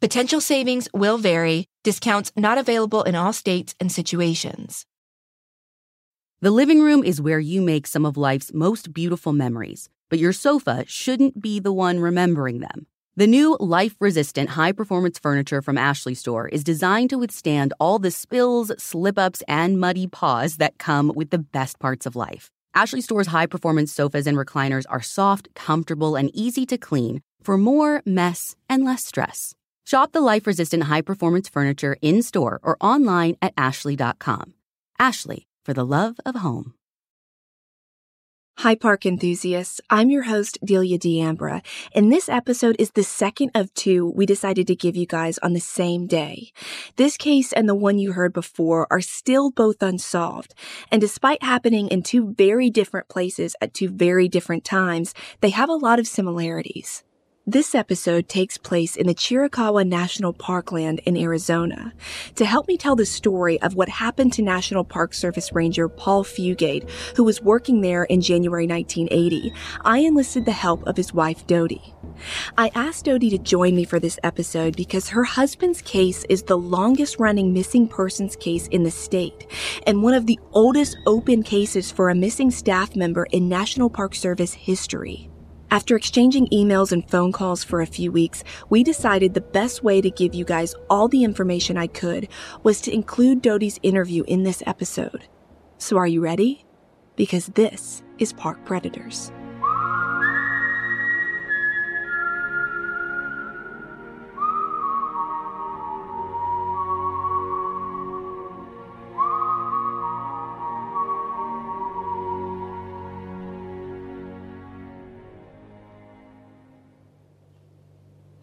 Potential savings will vary, discounts not available in all states and situations. The living room is where you make some of life's most beautiful memories, but your sofa shouldn't be the one remembering them. The new life resistant high performance furniture from Ashley Store is designed to withstand all the spills, slip ups, and muddy paws that come with the best parts of life. Ashley Store's high performance sofas and recliners are soft, comfortable, and easy to clean for more mess and less stress. Shop the life resistant high performance furniture in store or online at ashley.com. Ashley, for the love of home. Hi, park enthusiasts. I'm your host, Delia D'Ambra, and this episode is the second of two we decided to give you guys on the same day. This case and the one you heard before are still both unsolved, and despite happening in two very different places at two very different times, they have a lot of similarities. This episode takes place in the Chiricahua National Parkland in Arizona. To help me tell the story of what happened to National Park Service Ranger Paul Fugate, who was working there in January 1980, I enlisted the help of his wife Dodie. I asked Dodie to join me for this episode because her husband's case is the longest running missing persons case in the state and one of the oldest open cases for a missing staff member in National Park Service history. After exchanging emails and phone calls for a few weeks, we decided the best way to give you guys all the information I could was to include Dodie's interview in this episode. So are you ready? Because this is Park Predators.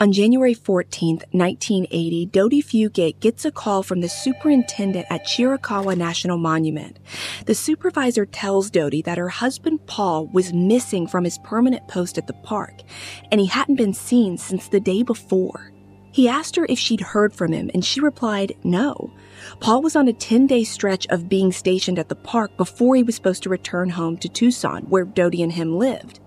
On January 14, 1980, Dodie Fugate gets a call from the superintendent at Chiricahua National Monument. The supervisor tells Dodie that her husband Paul was missing from his permanent post at the park, and he hadn't been seen since the day before. He asked her if she'd heard from him, and she replied, no. Paul was on a 10 day stretch of being stationed at the park before he was supposed to return home to Tucson, where Dodie and him lived.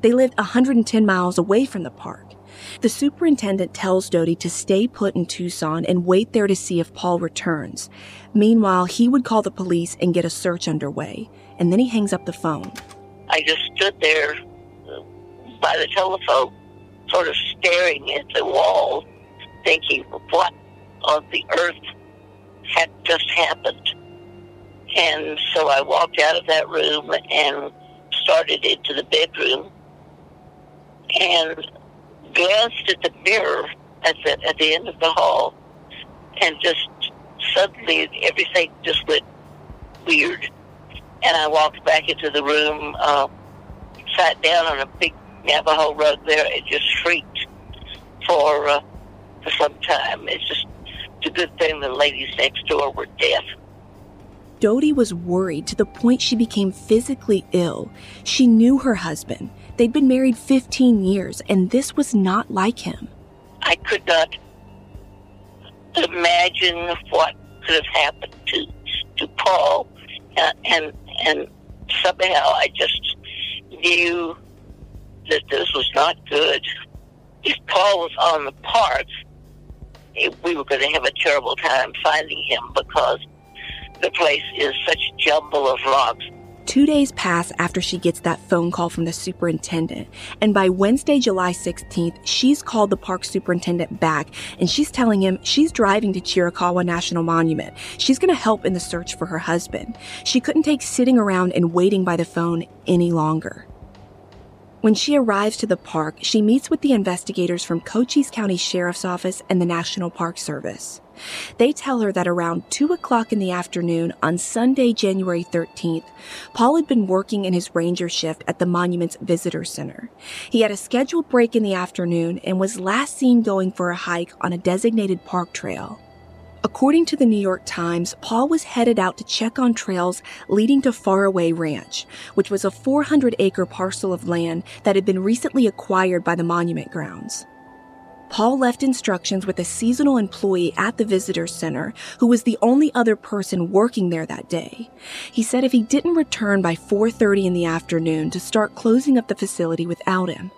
They lived 110 miles away from the park. The superintendent tells Dodie to stay put in Tucson and wait there to see if Paul returns. Meanwhile, he would call the police and get a search underway, and then he hangs up the phone. I just stood there uh, by the telephone, sort of staring at the wall, thinking, what on the earth had just happened? And so I walked out of that room and started into the bedroom. And glanced at the mirror at the at the end of the hall, and just suddenly everything just went weird. And I walked back into the room, uh, sat down on a big Navajo rug there, and just shrieked for uh, for some time. It's just it's a good thing the ladies next door were deaf. Dodie was worried to the point she became physically ill. She knew her husband. They'd been married 15 years, and this was not like him. I could not imagine what could have happened to to Paul, uh, and and somehow I just knew that this was not good. If Paul was on the park, it, we were going to have a terrible time finding him because the place is such a jumble of rocks Two days pass after she gets that phone call from the superintendent, and by Wednesday, July 16th, she's called the park superintendent back and she's telling him she's driving to Chiricahua National Monument. She's going to help in the search for her husband. She couldn't take sitting around and waiting by the phone any longer. When she arrives to the park, she meets with the investigators from Cochise County Sheriff's Office and the National Park Service. They tell her that around 2 o'clock in the afternoon on Sunday, January 13th, Paul had been working in his ranger shift at the monument's visitor center. He had a scheduled break in the afternoon and was last seen going for a hike on a designated park trail. According to the New York Times, Paul was headed out to check on trails leading to Faraway Ranch, which was a 400 acre parcel of land that had been recently acquired by the monument grounds. Paul left instructions with a seasonal employee at the visitor center who was the only other person working there that day. He said if he didn't return by 4:30 in the afternoon to start closing up the facility without him.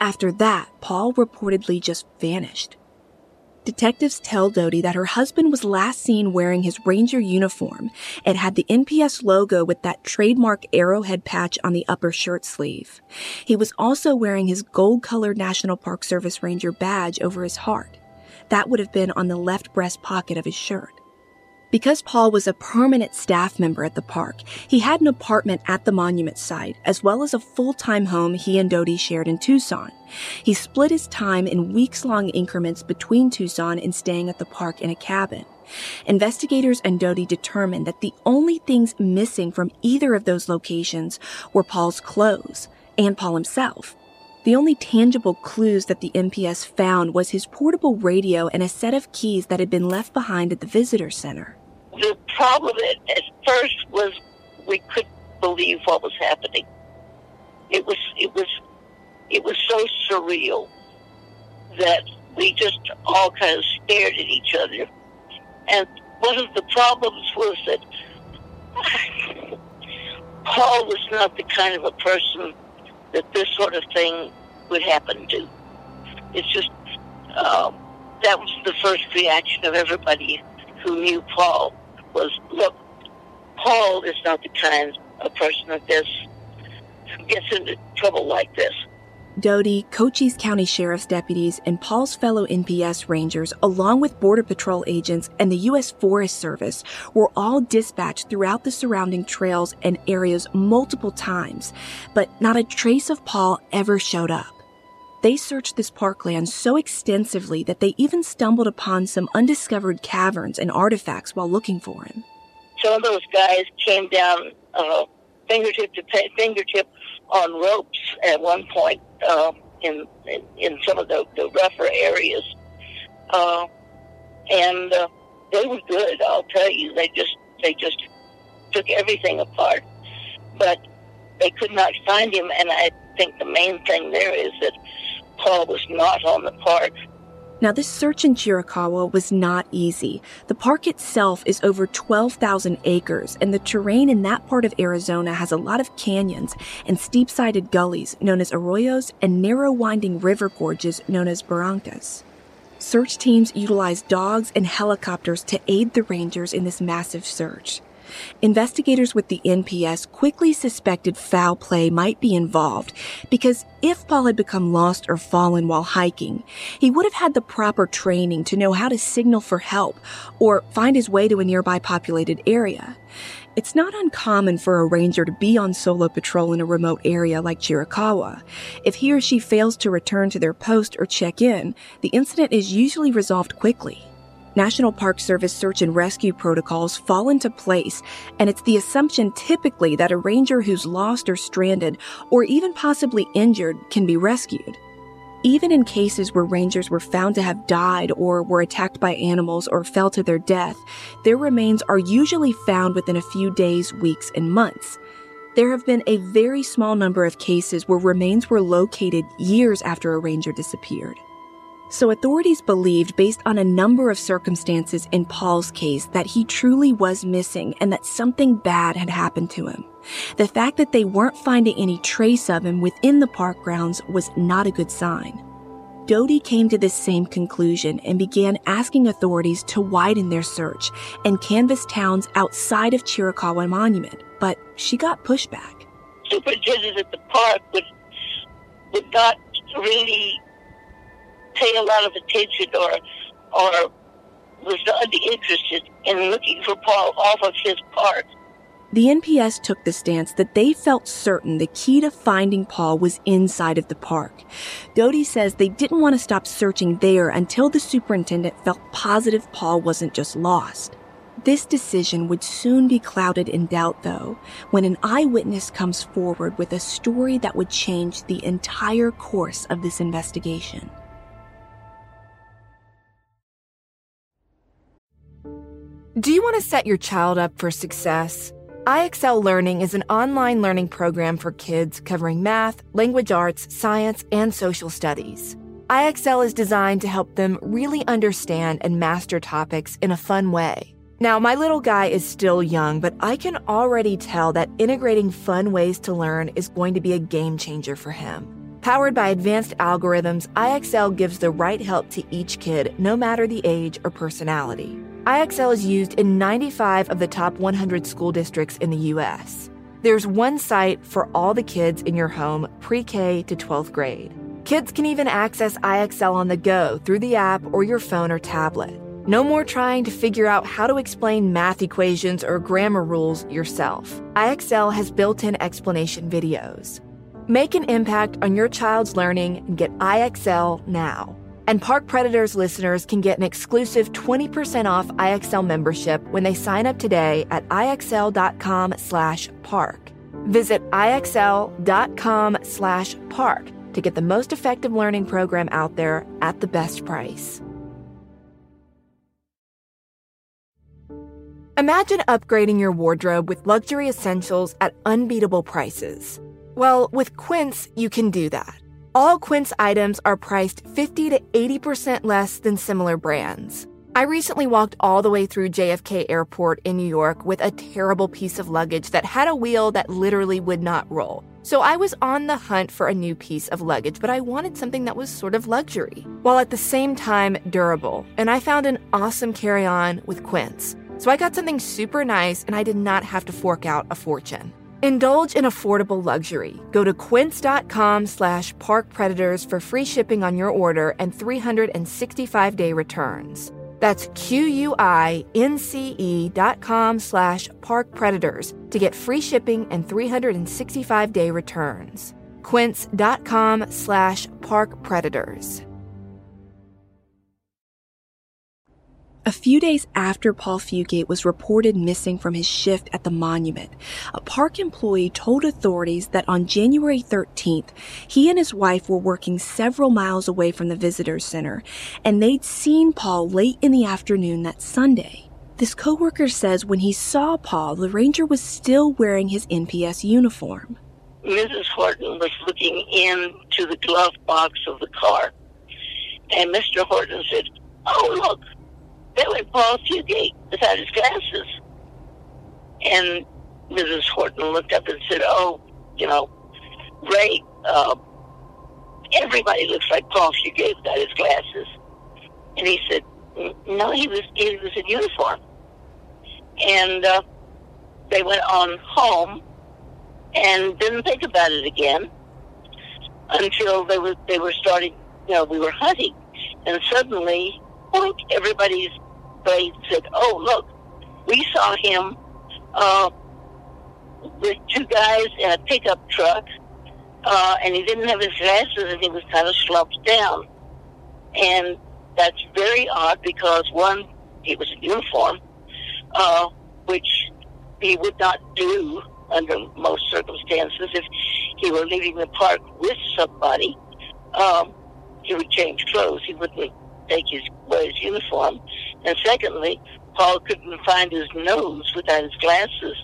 After that, Paul reportedly just vanished. Detectives tell Doty that her husband was last seen wearing his ranger uniform. It had the NPS logo with that trademark arrowhead patch on the upper shirt sleeve. He was also wearing his gold colored National Park Service Ranger badge over his heart. That would have been on the left breast pocket of his shirt. Because Paul was a permanent staff member at the park, he had an apartment at the monument site, as well as a full time home he and Dodie shared in Tucson. He split his time in weeks long increments between Tucson and staying at the park in a cabin. Investigators and Doty determined that the only things missing from either of those locations were Paul's clothes and Paul himself. The only tangible clues that the NPS found was his portable radio and a set of keys that had been left behind at the visitor center the problem at, at first was we couldn't believe what was happening. It was it was it was so surreal that we just all kind of stared at each other. And one of the problems was that Paul was not the kind of a person that this sort of thing would happen to. It's just um, that was the first reaction of everybody who knew Paul was, look, Paul is not the kind of person that this gets into trouble like this. Dodie, Cochise County Sheriff's deputies, and Paul's fellow NPS rangers, along with Border Patrol agents and the U.S. Forest Service, were all dispatched throughout the surrounding trails and areas multiple times, but not a trace of Paul ever showed up. They searched this parkland so extensively that they even stumbled upon some undiscovered caverns and artifacts while looking for him. Some of those guys came down uh, fingertip to fingertip on ropes at one point uh, in, in, in some of the, the rougher areas, uh, and uh, they were good. I'll tell you, they just they just took everything apart, but they could not find him. And I think the main thing there is that Was not on the park. Now, this search in Chiricahua was not easy. The park itself is over 12,000 acres, and the terrain in that part of Arizona has a lot of canyons and steep sided gullies known as arroyos and narrow winding river gorges known as barrancas. Search teams utilized dogs and helicopters to aid the rangers in this massive search. Investigators with the NPS quickly suspected foul play might be involved because if Paul had become lost or fallen while hiking, he would have had the proper training to know how to signal for help or find his way to a nearby populated area. It's not uncommon for a ranger to be on solo patrol in a remote area like Chiricahua. If he or she fails to return to their post or check in, the incident is usually resolved quickly. National Park Service search and rescue protocols fall into place, and it's the assumption typically that a ranger who's lost or stranded, or even possibly injured, can be rescued. Even in cases where rangers were found to have died or were attacked by animals or fell to their death, their remains are usually found within a few days, weeks, and months. There have been a very small number of cases where remains were located years after a ranger disappeared. So authorities believed, based on a number of circumstances in Paul's case, that he truly was missing and that something bad had happened to him. The fact that they weren't finding any trace of him within the park grounds was not a good sign. Doty came to this same conclusion and began asking authorities to widen their search and canvass towns outside of Chiricahua Monument, but she got pushback. Superintendent at the park would, would not really pay a lot of attention or or was not interested in looking for Paul off of his part. The NPS took the stance that they felt certain the key to finding Paul was inside of the park. Doty says they didn't want to stop searching there until the superintendent felt positive Paul wasn't just lost. This decision would soon be clouded in doubt, though, when an eyewitness comes forward with a story that would change the entire course of this investigation. Do you want to set your child up for success? IXL Learning is an online learning program for kids covering math, language arts, science, and social studies. IXL is designed to help them really understand and master topics in a fun way. Now, my little guy is still young, but I can already tell that integrating fun ways to learn is going to be a game changer for him. Powered by advanced algorithms, IXL gives the right help to each kid, no matter the age or personality. IXL is used in 95 of the top 100 school districts in the U.S. There's one site for all the kids in your home, pre K to 12th grade. Kids can even access IXL on the go through the app or your phone or tablet. No more trying to figure out how to explain math equations or grammar rules yourself. IXL has built in explanation videos. Make an impact on your child's learning and get IXL now. And Park Predators listeners can get an exclusive 20% off IXL membership when they sign up today at IXL.com slash park. Visit IXL.com slash park to get the most effective learning program out there at the best price. Imagine upgrading your wardrobe with luxury essentials at unbeatable prices. Well, with Quince, you can do that. All Quince items are priced 50 to 80% less than similar brands. I recently walked all the way through JFK Airport in New York with a terrible piece of luggage that had a wheel that literally would not roll. So I was on the hunt for a new piece of luggage, but I wanted something that was sort of luxury, while at the same time durable. And I found an awesome carry on with Quince. So I got something super nice and I did not have to fork out a fortune. Indulge in affordable luxury. Go to quince.com slash parkpredators for free shipping on your order and 365-day returns. That's Q-U-I-N-C-E dot com slash parkpredators to get free shipping and 365-day returns. quince.com slash parkpredators. A few days after Paul Fugate was reported missing from his shift at the monument, a park employee told authorities that on January 13th, he and his wife were working several miles away from the visitor center, and they'd seen Paul late in the afternoon that Sunday. This coworker says when he saw Paul, the ranger was still wearing his NPS uniform. Mrs. Horton was looking into the glove box of the car, and Mr. Horton said, "Oh, look." That went Paul Fugate without his glasses. And Mrs. Horton looked up and said, Oh, you know, Ray, uh, everybody looks like Paul Fugate without his glasses. And he said, No, he was he was in uniform. And uh, they went on home and didn't think about it again until they were they were starting you know, we were hunting. And suddenly point, everybody's brain said, "Oh, look, we saw him uh, with two guys in a pickup truck, uh, and he didn't have his glasses, and he was kind of slumped down." And that's very odd because one, he was in uniform, uh, which he would not do under most circumstances if he were leaving the park with somebody. Um, he would change clothes. He wouldn't take his wear his uniform, and secondly, Paul couldn't find his nose without his glasses.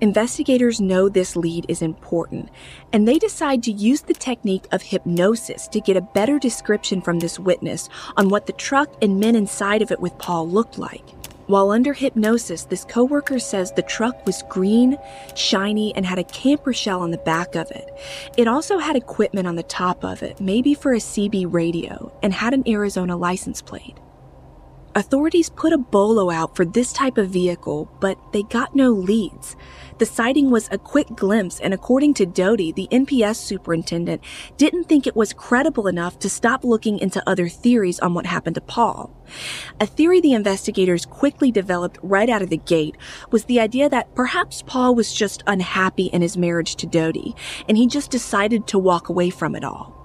Investigators know this lead is important, and they decide to use the technique of hypnosis to get a better description from this witness on what the truck and men inside of it with Paul looked like. While under hypnosis, this coworker says the truck was green, shiny, and had a camper shell on the back of it. It also had equipment on the top of it, maybe for a CB radio, and had an Arizona license plate. Authorities put a bolo out for this type of vehicle, but they got no leads. The sighting was a quick glimpse, and according to Doty, the NPS superintendent didn't think it was credible enough to stop looking into other theories on what happened to Paul. A theory the investigators quickly developed right out of the gate was the idea that perhaps Paul was just unhappy in his marriage to Doty, and he just decided to walk away from it all.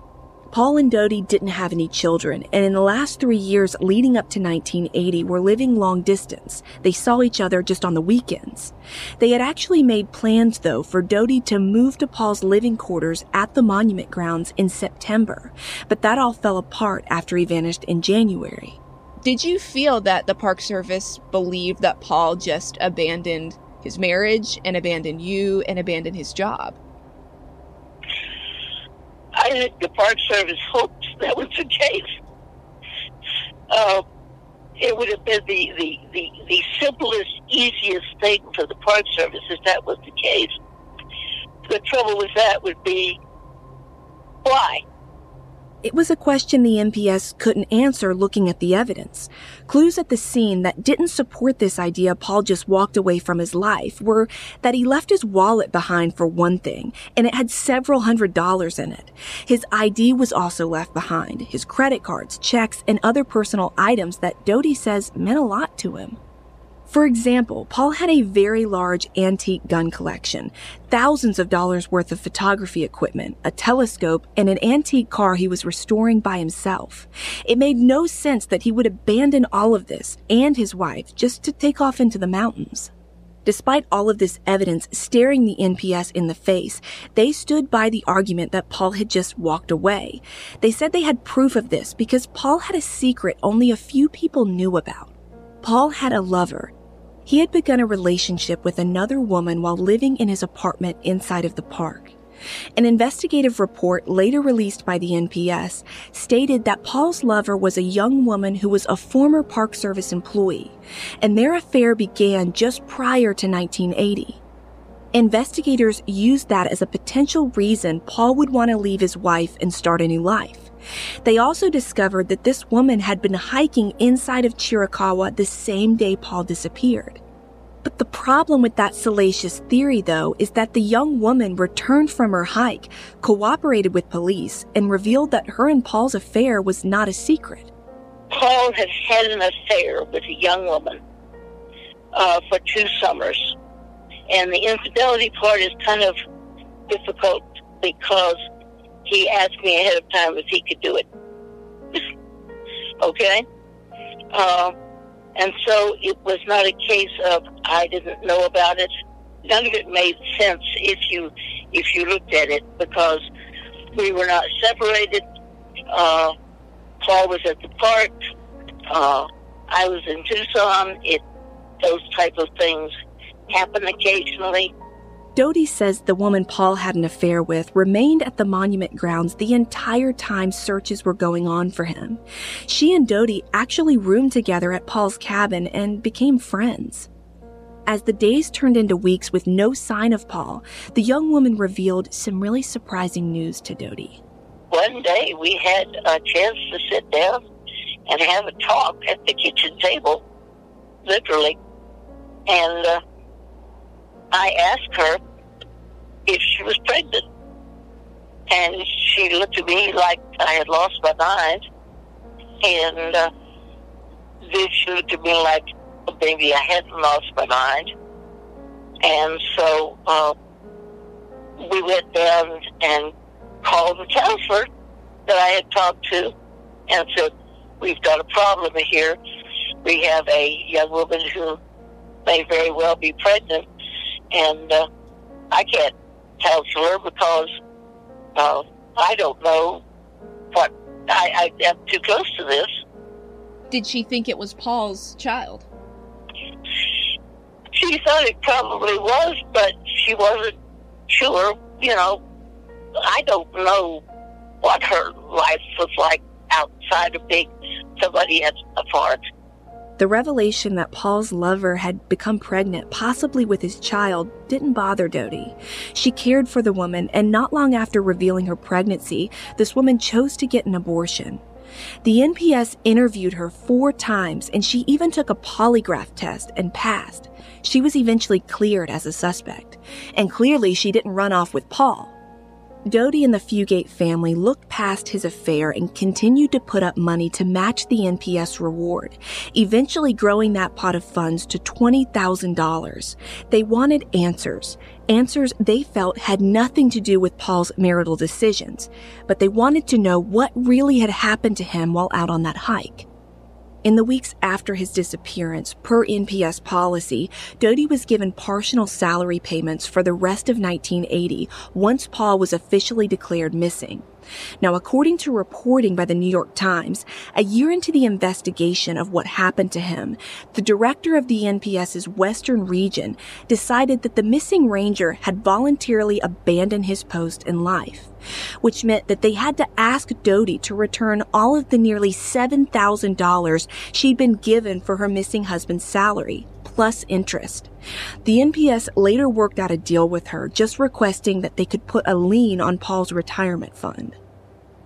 Paul and Doty didn't have any children, and in the last three years leading up to 1980 were living long distance. They saw each other just on the weekends. They had actually made plans, though, for Doty to move to Paul's living quarters at the monument grounds in September, but that all fell apart after he vanished in January. Did you feel that the Park Service believed that Paul just abandoned his marriage and abandoned you and abandoned his job? I think the Park Service hoped that was the case. Uh, it would have been the, the, the, the simplest, easiest thing for the Park Service if that was the case. The trouble with that would be why? It was a question the NPS couldn't answer looking at the evidence. Clues at the scene that didn't support this idea Paul just walked away from his life were that he left his wallet behind for one thing, and it had several hundred dollars in it. His ID was also left behind, his credit cards, checks, and other personal items that Doty says meant a lot to him. For example, Paul had a very large antique gun collection, thousands of dollars worth of photography equipment, a telescope, and an antique car he was restoring by himself. It made no sense that he would abandon all of this and his wife just to take off into the mountains. Despite all of this evidence staring the NPS in the face, they stood by the argument that Paul had just walked away. They said they had proof of this because Paul had a secret only a few people knew about. Paul had a lover, he had begun a relationship with another woman while living in his apartment inside of the park. An investigative report later released by the NPS stated that Paul's lover was a young woman who was a former Park Service employee, and their affair began just prior to 1980. Investigators used that as a potential reason Paul would want to leave his wife and start a new life. They also discovered that this woman had been hiking inside of Chiricahua the same day Paul disappeared. But the problem with that salacious theory, though, is that the young woman returned from her hike, cooperated with police, and revealed that her and Paul's affair was not a secret. Paul had had an affair with a young woman uh, for two summers. And the infidelity part is kind of difficult because he asked me ahead of time if he could do it. okay? Uh, and so it was not a case of I didn't know about it. None of it made sense if you if you looked at it because we were not separated. Uh, Paul was at the park. Uh, I was in Tucson. It those type of things happen occasionally. Doty says the woman Paul had an affair with remained at the monument grounds the entire time searches were going on for him. She and Doty actually roomed together at Paul's cabin and became friends. As the days turned into weeks with no sign of Paul, the young woman revealed some really surprising news to Doty. One day we had a chance to sit down and have a talk at the kitchen table, literally. And uh, I asked her if she was pregnant. And she looked at me like I had lost my mind. And uh, then she looked at me like maybe I hadn't lost my mind. And so uh, we went down and called the counselor that I had talked to and said, We've got a problem here. We have a young woman who may very well be pregnant and uh, I can't counsel her because uh, I don't know what I, I am too close to this. Did she think it was Paul's child? She thought it probably was, but she wasn't sure. You know, I don't know what her life was like outside of being somebody at a park. The revelation that Paul's lover had become pregnant, possibly with his child, didn't bother Doty. She cared for the woman, and not long after revealing her pregnancy, this woman chose to get an abortion. The NPS interviewed her four times, and she even took a polygraph test and passed. She was eventually cleared as a suspect, and clearly she didn't run off with Paul. Doty and the Fugate family looked past his affair and continued to put up money to match the NPS reward, eventually growing that pot of funds to $20,000. They wanted answers, answers they felt had nothing to do with Paul's marital decisions, but they wanted to know what really had happened to him while out on that hike. In the weeks after his disappearance, per NPS policy, Doty was given partial salary payments for the rest of 1980 once Paul was officially declared missing. Now, according to reporting by the New York Times, a year into the investigation of what happened to him, the director of the NPS's Western region decided that the missing ranger had voluntarily abandoned his post in life, which meant that they had to ask Doty to return all of the nearly $7,000 she'd been given for her missing husband's salary, plus interest. The NPS later worked out a deal with her, just requesting that they could put a lien on Paul's retirement fund.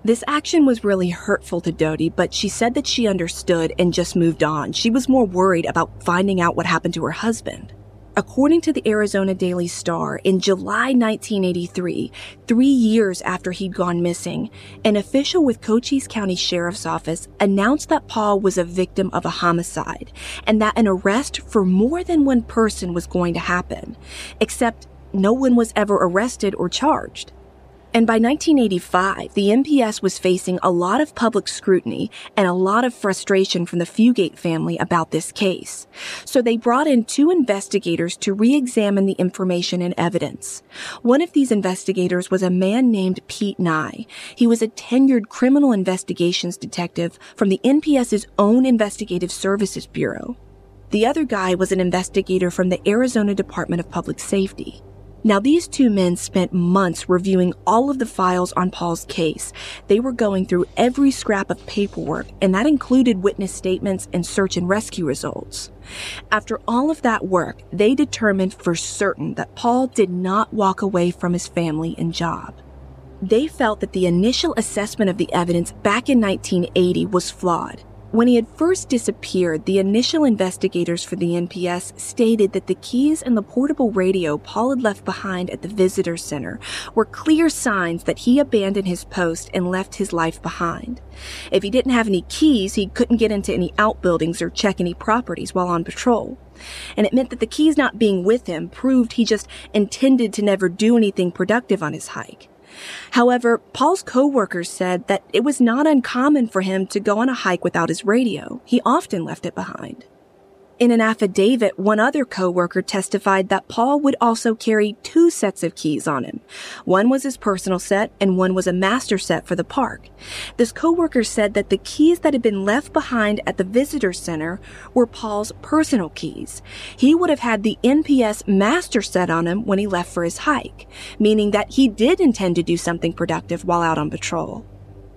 This action was really hurtful to Doty, but she said that she understood and just moved on. She was more worried about finding out what happened to her husband. According to the Arizona Daily Star, in July 1983, three years after he'd gone missing, an official with Cochise County Sheriff's Office announced that Paul was a victim of a homicide and that an arrest for more than one person was going to happen. Except no one was ever arrested or charged. And by 1985, the NPS was facing a lot of public scrutiny and a lot of frustration from the Fugate family about this case. So they brought in two investigators to re-examine the information and evidence. One of these investigators was a man named Pete Nye. He was a tenured criminal investigations detective from the NPS's own Investigative Services Bureau. The other guy was an investigator from the Arizona Department of Public Safety. Now, these two men spent months reviewing all of the files on Paul's case. They were going through every scrap of paperwork, and that included witness statements and search and rescue results. After all of that work, they determined for certain that Paul did not walk away from his family and job. They felt that the initial assessment of the evidence back in 1980 was flawed. When he had first disappeared, the initial investigators for the NPS stated that the keys and the portable radio Paul had left behind at the visitor center were clear signs that he abandoned his post and left his life behind. If he didn't have any keys, he couldn't get into any outbuildings or check any properties while on patrol. And it meant that the keys not being with him proved he just intended to never do anything productive on his hike. However, Paul's coworkers said that it was not uncommon for him to go on a hike without his radio. He often left it behind. In an affidavit, one other coworker testified that Paul would also carry two sets of keys on him. One was his personal set and one was a master set for the park. This coworker said that the keys that had been left behind at the visitor center were Paul's personal keys. He would have had the NPS master set on him when he left for his hike, meaning that he did intend to do something productive while out on patrol.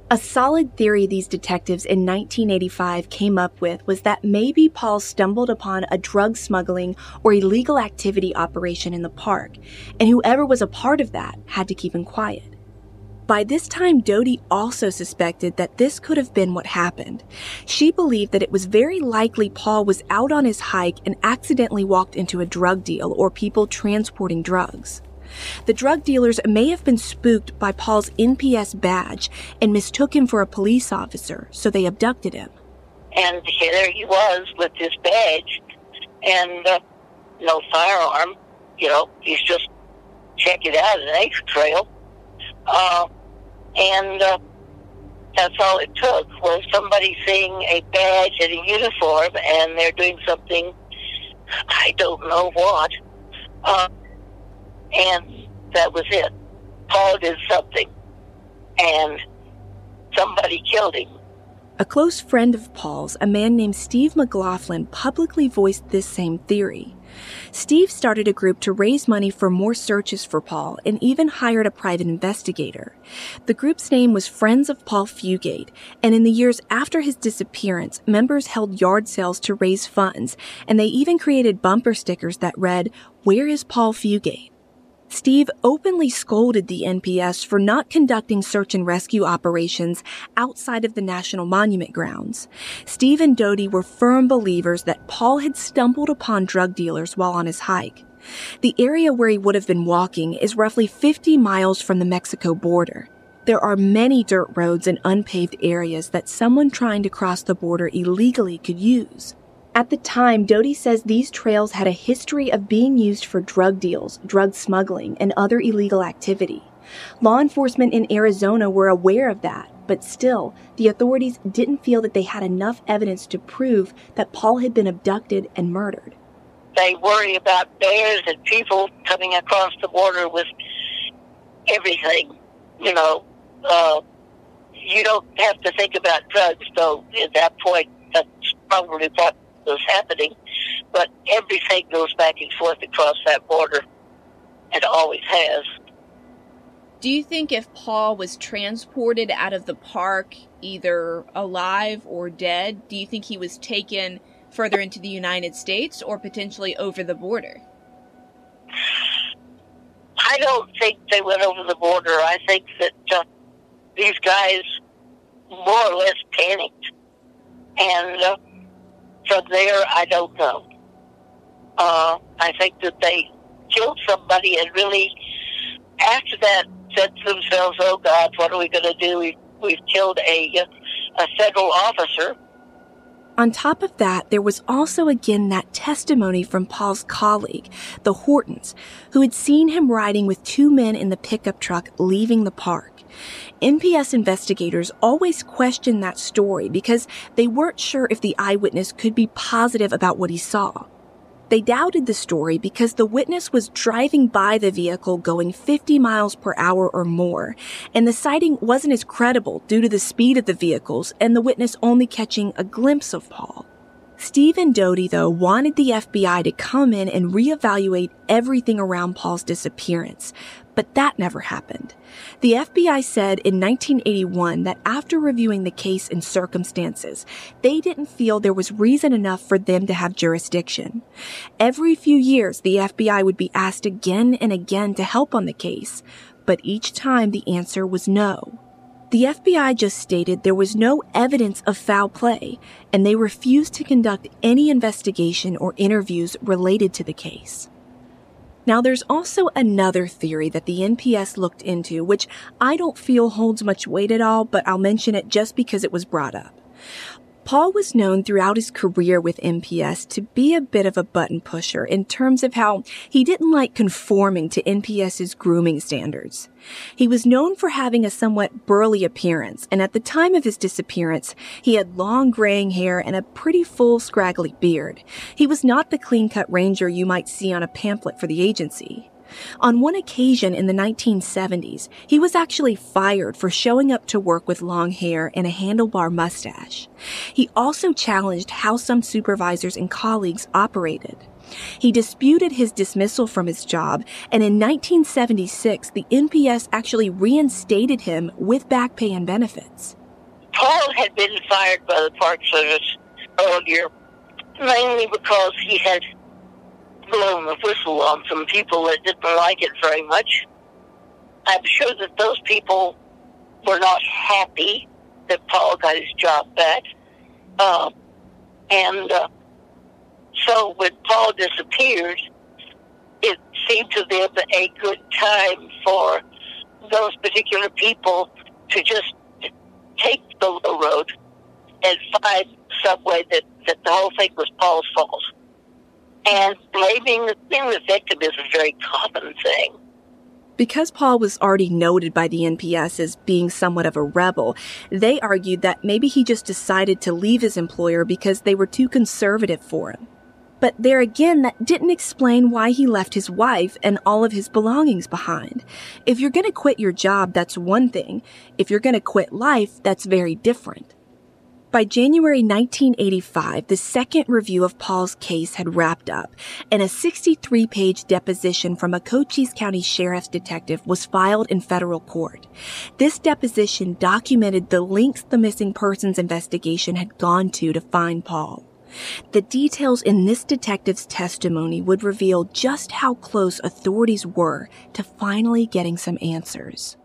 A solid theory these detectives in 1985 came up with was that maybe Paul stumbled upon a drug smuggling or illegal activity operation in the park, and whoever was a part of that had to keep him quiet. By this time, Doty also suspected that this could have been what happened. She believed that it was very likely Paul was out on his hike and accidentally walked into a drug deal or people transporting drugs. The drug dealers may have been spooked by Paul's NPS badge and mistook him for a police officer, so they abducted him. And there he was with his badge and uh, no firearm. You know, he's just checking out an nature trail. Uh, and uh, that's all it took was somebody seeing a badge and a uniform and they're doing something, I don't know what. Uh, and that was it. Paul did something, and somebody killed him. A close friend of Paul's, a man named Steve McLaughlin, publicly voiced this same theory. Steve started a group to raise money for more searches for Paul and even hired a private investigator. The group's name was Friends of Paul Fugate, and in the years after his disappearance, members held yard sales to raise funds, and they even created bumper stickers that read, Where is Paul Fugate? Steve openly scolded the NPS for not conducting search and rescue operations outside of the National Monument grounds. Steve and Doty were firm believers that Paul had stumbled upon drug dealers while on his hike. The area where he would have been walking is roughly 50 miles from the Mexico border. There are many dirt roads and unpaved areas that someone trying to cross the border illegally could use. At the time, Doty says these trails had a history of being used for drug deals, drug smuggling, and other illegal activity. Law enforcement in Arizona were aware of that, but still, the authorities didn't feel that they had enough evidence to prove that Paul had been abducted and murdered. They worry about bears and people coming across the border with everything, you know, uh, you don't have to think about drugs, though. At that point, that's probably what was happening. But everything goes back and forth across that border. It always has. Do you think if Paul was transported out of the park, either alive or dead, do you think he was taken further into the United States or potentially over the border? I don't think they went over the border. I think that uh, these guys more or less panicked. And uh, from there, I don't know. Uh, I think that they killed somebody and really, after that, said to themselves, "Oh God, what are we going to do? We've, we've killed a a federal officer." On top of that, there was also again that testimony from Paul's colleague, the Hortons, who had seen him riding with two men in the pickup truck leaving the park. NPS investigators always questioned that story because they weren't sure if the eyewitness could be positive about what he saw. They doubted the story because the witness was driving by the vehicle going 50 miles per hour or more, and the sighting wasn't as credible due to the speed of the vehicles and the witness only catching a glimpse of Paul. Steve and Doty, though, wanted the FBI to come in and reevaluate everything around Paul's disappearance, but that never happened. The FBI said in 1981 that after reviewing the case and circumstances, they didn't feel there was reason enough for them to have jurisdiction. Every few years, the FBI would be asked again and again to help on the case, but each time the answer was no. The FBI just stated there was no evidence of foul play, and they refused to conduct any investigation or interviews related to the case. Now, there's also another theory that the NPS looked into, which I don't feel holds much weight at all, but I'll mention it just because it was brought up. Paul was known throughout his career with NPS to be a bit of a button pusher in terms of how he didn't like conforming to NPS's grooming standards. He was known for having a somewhat burly appearance, and at the time of his disappearance, he had long graying hair and a pretty full scraggly beard. He was not the clean-cut ranger you might see on a pamphlet for the agency. On one occasion in the 1970s, he was actually fired for showing up to work with long hair and a handlebar mustache. He also challenged how some supervisors and colleagues operated. He disputed his dismissal from his job, and in 1976, the NPS actually reinstated him with back pay and benefits. Paul had been fired by the Park Service earlier, mainly because he had blowing the whistle on some people that didn't like it very much. I'm sure that those people were not happy that Paul got his job back. Uh, and uh, so when Paul disappeared, it seemed to them a good time for those particular people to just take the low road and find some way that, that the whole thing was Paul's fault. And blaming being the victim is a very common thing. Because Paul was already noted by the NPS as being somewhat of a rebel, they argued that maybe he just decided to leave his employer because they were too conservative for him. But there again, that didn't explain why he left his wife and all of his belongings behind. If you're gonna quit your job, that's one thing. If you're gonna quit life, that's very different. By January 1985, the second review of Paul's case had wrapped up, and a 63 page deposition from a Cochise County Sheriff's detective was filed in federal court. This deposition documented the lengths the missing persons investigation had gone to to find Paul. The details in this detective's testimony would reveal just how close authorities were to finally getting some answers.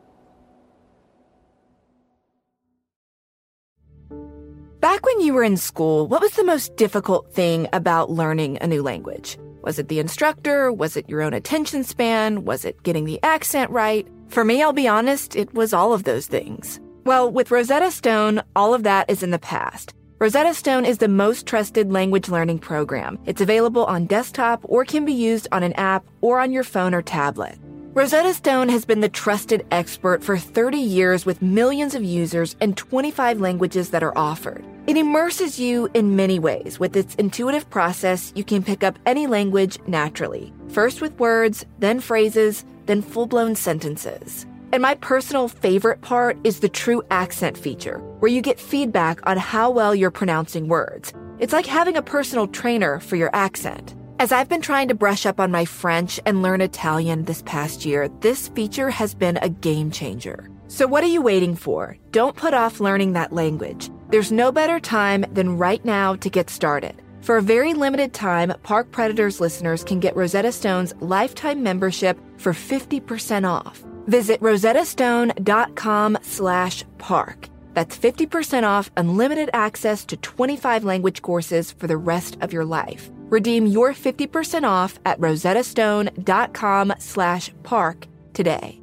Back when you were in school, what was the most difficult thing about learning a new language? Was it the instructor? Was it your own attention span? Was it getting the accent right? For me, I'll be honest, it was all of those things. Well, with Rosetta Stone, all of that is in the past. Rosetta Stone is the most trusted language learning program. It's available on desktop or can be used on an app or on your phone or tablet. Rosetta Stone has been the trusted expert for 30 years with millions of users and 25 languages that are offered. It immerses you in many ways. With its intuitive process, you can pick up any language naturally. First with words, then phrases, then full blown sentences. And my personal favorite part is the true accent feature, where you get feedback on how well you're pronouncing words. It's like having a personal trainer for your accent. As I've been trying to brush up on my French and learn Italian this past year, this feature has been a game changer. So, what are you waiting for? Don't put off learning that language. There's no better time than right now to get started. For a very limited time, Park Predators listeners can get Rosetta Stone's lifetime membership for 50% off. Visit rosettastone.com slash park. That's 50% off unlimited access to 25 language courses for the rest of your life. Redeem your 50% off at rosettastone.com slash park today.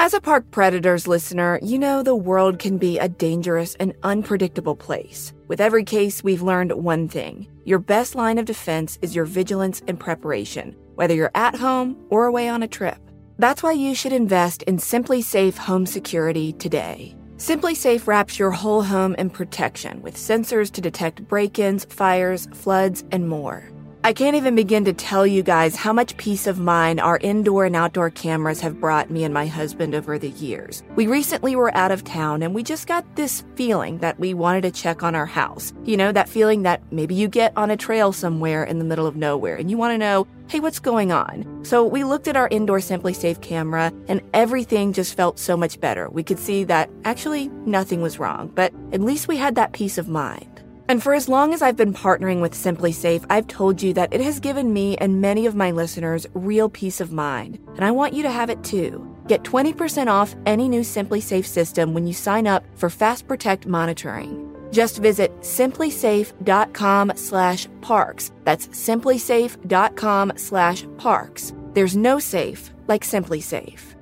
As a Park Predators listener, you know the world can be a dangerous and unpredictable place. With every case, we've learned one thing. Your best line of defense is your vigilance and preparation, whether you're at home or away on a trip. That's why you should invest in SimpliSafe Home Security today. SimpliSafe wraps your whole home in protection with sensors to detect break ins, fires, floods, and more. I can't even begin to tell you guys how much peace of mind our indoor and outdoor cameras have brought me and my husband over the years. We recently were out of town and we just got this feeling that we wanted to check on our house. You know, that feeling that maybe you get on a trail somewhere in the middle of nowhere and you want to know, hey, what's going on? So we looked at our indoor SimpliSafe camera and everything just felt so much better. We could see that actually nothing was wrong, but at least we had that peace of mind. And for as long as I've been partnering with SimpliSafe, I've told you that it has given me and many of my listeners real peace of mind, and I want you to have it too. Get 20% off any new SimpliSafe system when you sign up for Fast Protect monitoring. Just visit simplisafe.com slash parks. That's simplisafe.com slash parks. There's no safe like SimpliSafe.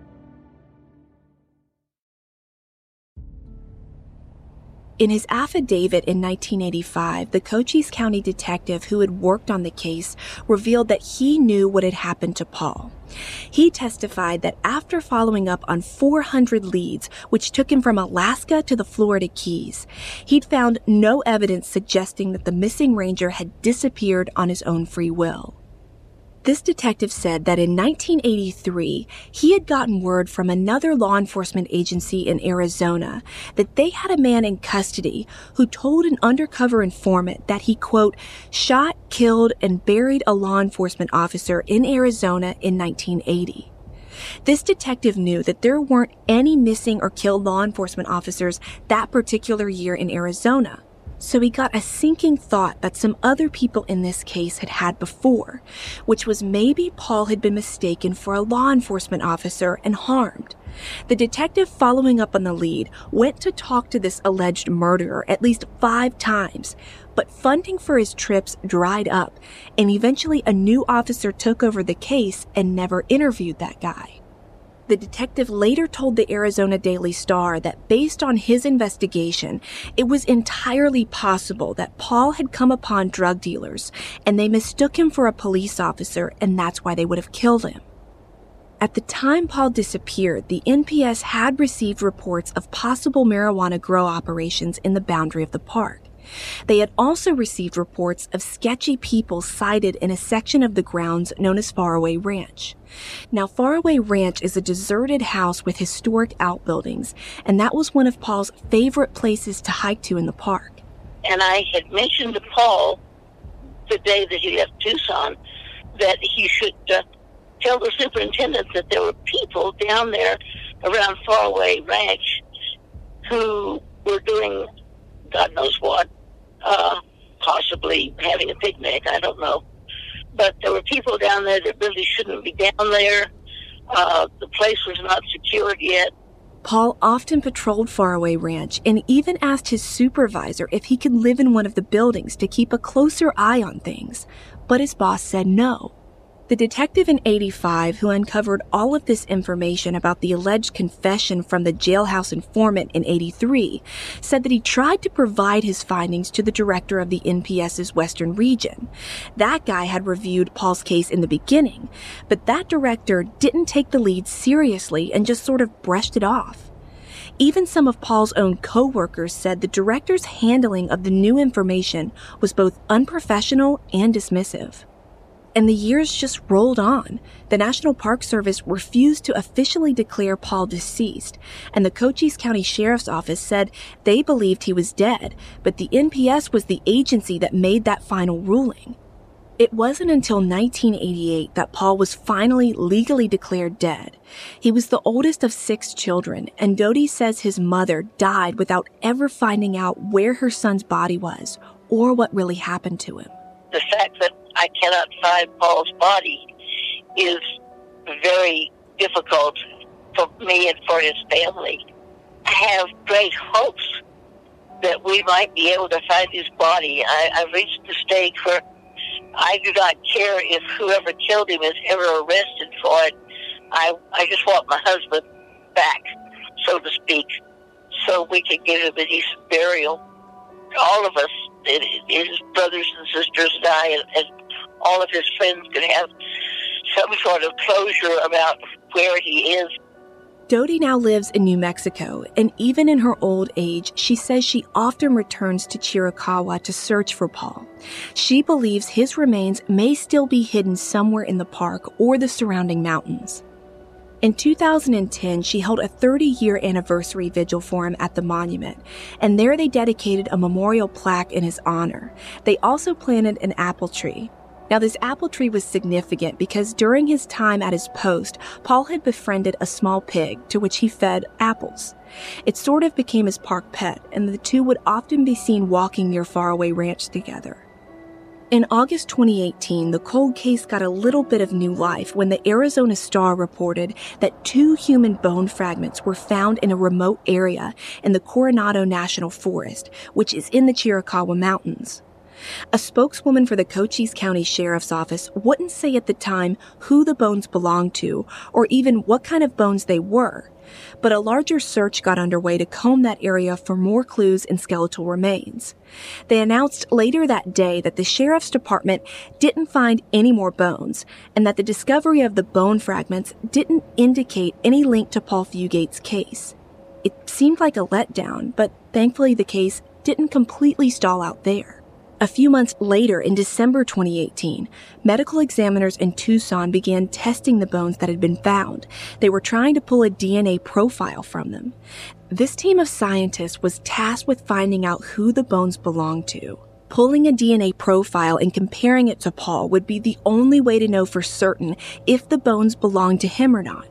In his affidavit in 1985, the Cochise County detective who had worked on the case revealed that he knew what had happened to Paul. He testified that after following up on 400 leads, which took him from Alaska to the Florida Keys, he'd found no evidence suggesting that the missing ranger had disappeared on his own free will. This detective said that in 1983, he had gotten word from another law enforcement agency in Arizona that they had a man in custody who told an undercover informant that he, quote, shot, killed, and buried a law enforcement officer in Arizona in 1980. This detective knew that there weren't any missing or killed law enforcement officers that particular year in Arizona. So he got a sinking thought that some other people in this case had had before, which was maybe Paul had been mistaken for a law enforcement officer and harmed. The detective following up on the lead went to talk to this alleged murderer at least five times, but funding for his trips dried up, and eventually a new officer took over the case and never interviewed that guy. The detective later told the Arizona Daily Star that based on his investigation, it was entirely possible that Paul had come upon drug dealers and they mistook him for a police officer and that's why they would have killed him. At the time Paul disappeared, the NPS had received reports of possible marijuana grow operations in the boundary of the park. They had also received reports of sketchy people sighted in a section of the grounds known as Faraway Ranch. Now, Faraway Ranch is a deserted house with historic outbuildings, and that was one of Paul's favorite places to hike to in the park. And I had mentioned to Paul the day that he left Tucson that he should uh, tell the superintendent that there were people down there around Faraway Ranch who were doing God knows what, uh, possibly having a picnic. I don't know. But there were people down there that really shouldn't be down there. Uh, the place was not secured yet. Paul often patrolled Faraway Ranch and even asked his supervisor if he could live in one of the buildings to keep a closer eye on things, but his boss said no. The detective in 85 who uncovered all of this information about the alleged confession from the jailhouse informant in 83 said that he tried to provide his findings to the director of the NPS's Western region. That guy had reviewed Paul's case in the beginning, but that director didn't take the lead seriously and just sort of brushed it off. Even some of Paul's own coworkers said the director's handling of the new information was both unprofessional and dismissive. And the years just rolled on. The National Park Service refused to officially declare Paul deceased, and the Cochise County Sheriff's Office said they believed he was dead, but the NPS was the agency that made that final ruling. It wasn't until 1988 that Paul was finally legally declared dead. He was the oldest of six children, and Doty says his mother died without ever finding out where her son's body was or what really happened to him. The fact that I cannot find Paul's body is very difficult for me and for his family. I have great hopes that we might be able to find his body. I, I've reached the stage where I do not care if whoever killed him is ever arrested for it. I I just want my husband back, so to speak, so we can give him a decent burial. All of us, his brothers and sisters and I, and, and all of his friends can have some sort of closure about where he is Doty now lives in New Mexico, and even in her old age, she says she often returns to Chiricahua to search for Paul. She believes his remains may still be hidden somewhere in the park or the surrounding mountains. In 2010, she held a 30 year anniversary vigil for him at the monument, and there they dedicated a memorial plaque in his honor. They also planted an apple tree. Now, this apple tree was significant because during his time at his post, Paul had befriended a small pig to which he fed apples. It sort of became his park pet, and the two would often be seen walking near faraway ranch together. In August 2018, the cold case got a little bit of new life when the Arizona Star reported that two human bone fragments were found in a remote area in the Coronado National Forest, which is in the Chiricahua Mountains. A spokeswoman for the Cochise County Sheriff's Office wouldn't say at the time who the bones belonged to or even what kind of bones they were, but a larger search got underway to comb that area for more clues and skeletal remains. They announced later that day that the sheriff's department didn't find any more bones and that the discovery of the bone fragments didn't indicate any link to Paul Fugate's case. It seemed like a letdown, but thankfully the case didn't completely stall out there. A few months later, in December 2018, medical examiners in Tucson began testing the bones that had been found. They were trying to pull a DNA profile from them. This team of scientists was tasked with finding out who the bones belonged to. Pulling a DNA profile and comparing it to Paul would be the only way to know for certain if the bones belonged to him or not.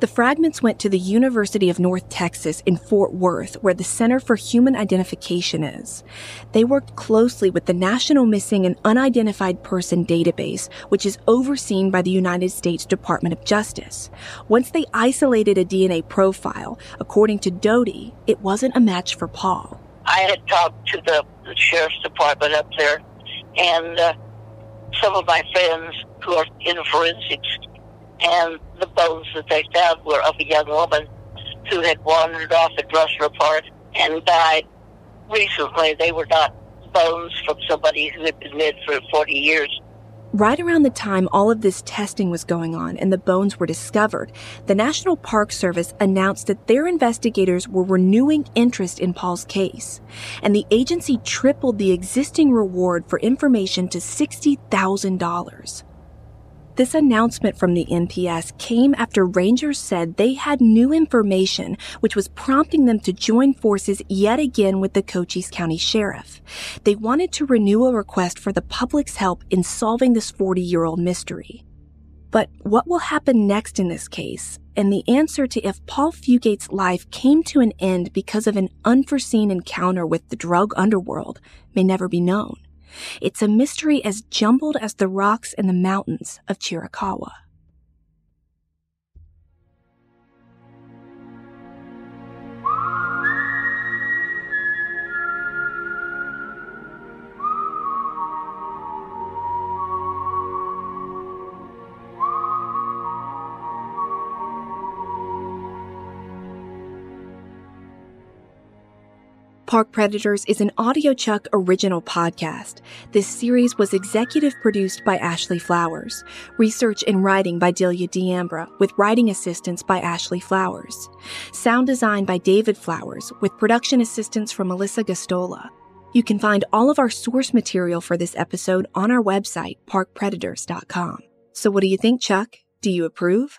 The fragments went to the University of North Texas in Fort Worth, where the Center for Human Identification is. They worked closely with the National Missing and Unidentified Person Database, which is overseen by the United States Department of Justice. Once they isolated a DNA profile, according to Doty, it wasn't a match for Paul. I had talked to the, sheriff's department up there, and uh, some of my friends who are in forensics and the bones that they found were of a young woman who had wandered off at Rustler Park and died recently. They were not bones from somebody who had been dead for 40 years. Right around the time all of this testing was going on and the bones were discovered, the National Park Service announced that their investigators were renewing interest in Paul's case, and the agency tripled the existing reward for information to $60,000. This announcement from the NPS came after rangers said they had new information which was prompting them to join forces yet again with the Cochise County Sheriff. They wanted to renew a request for the public's help in solving this 40 year old mystery. But what will happen next in this case? And the answer to if Paul Fugate's life came to an end because of an unforeseen encounter with the drug underworld may never be known. It's a mystery as jumbled as the rocks and the mountains of Chiricahua. Park Predators is an audiochuck original podcast. This series was executive produced by Ashley Flowers, research and writing by Delia D'Ambra, with writing assistance by Ashley Flowers, sound design by David Flowers, with production assistance from Melissa Gastola. You can find all of our source material for this episode on our website, parkpredators.com. So what do you think, Chuck? Do you approve?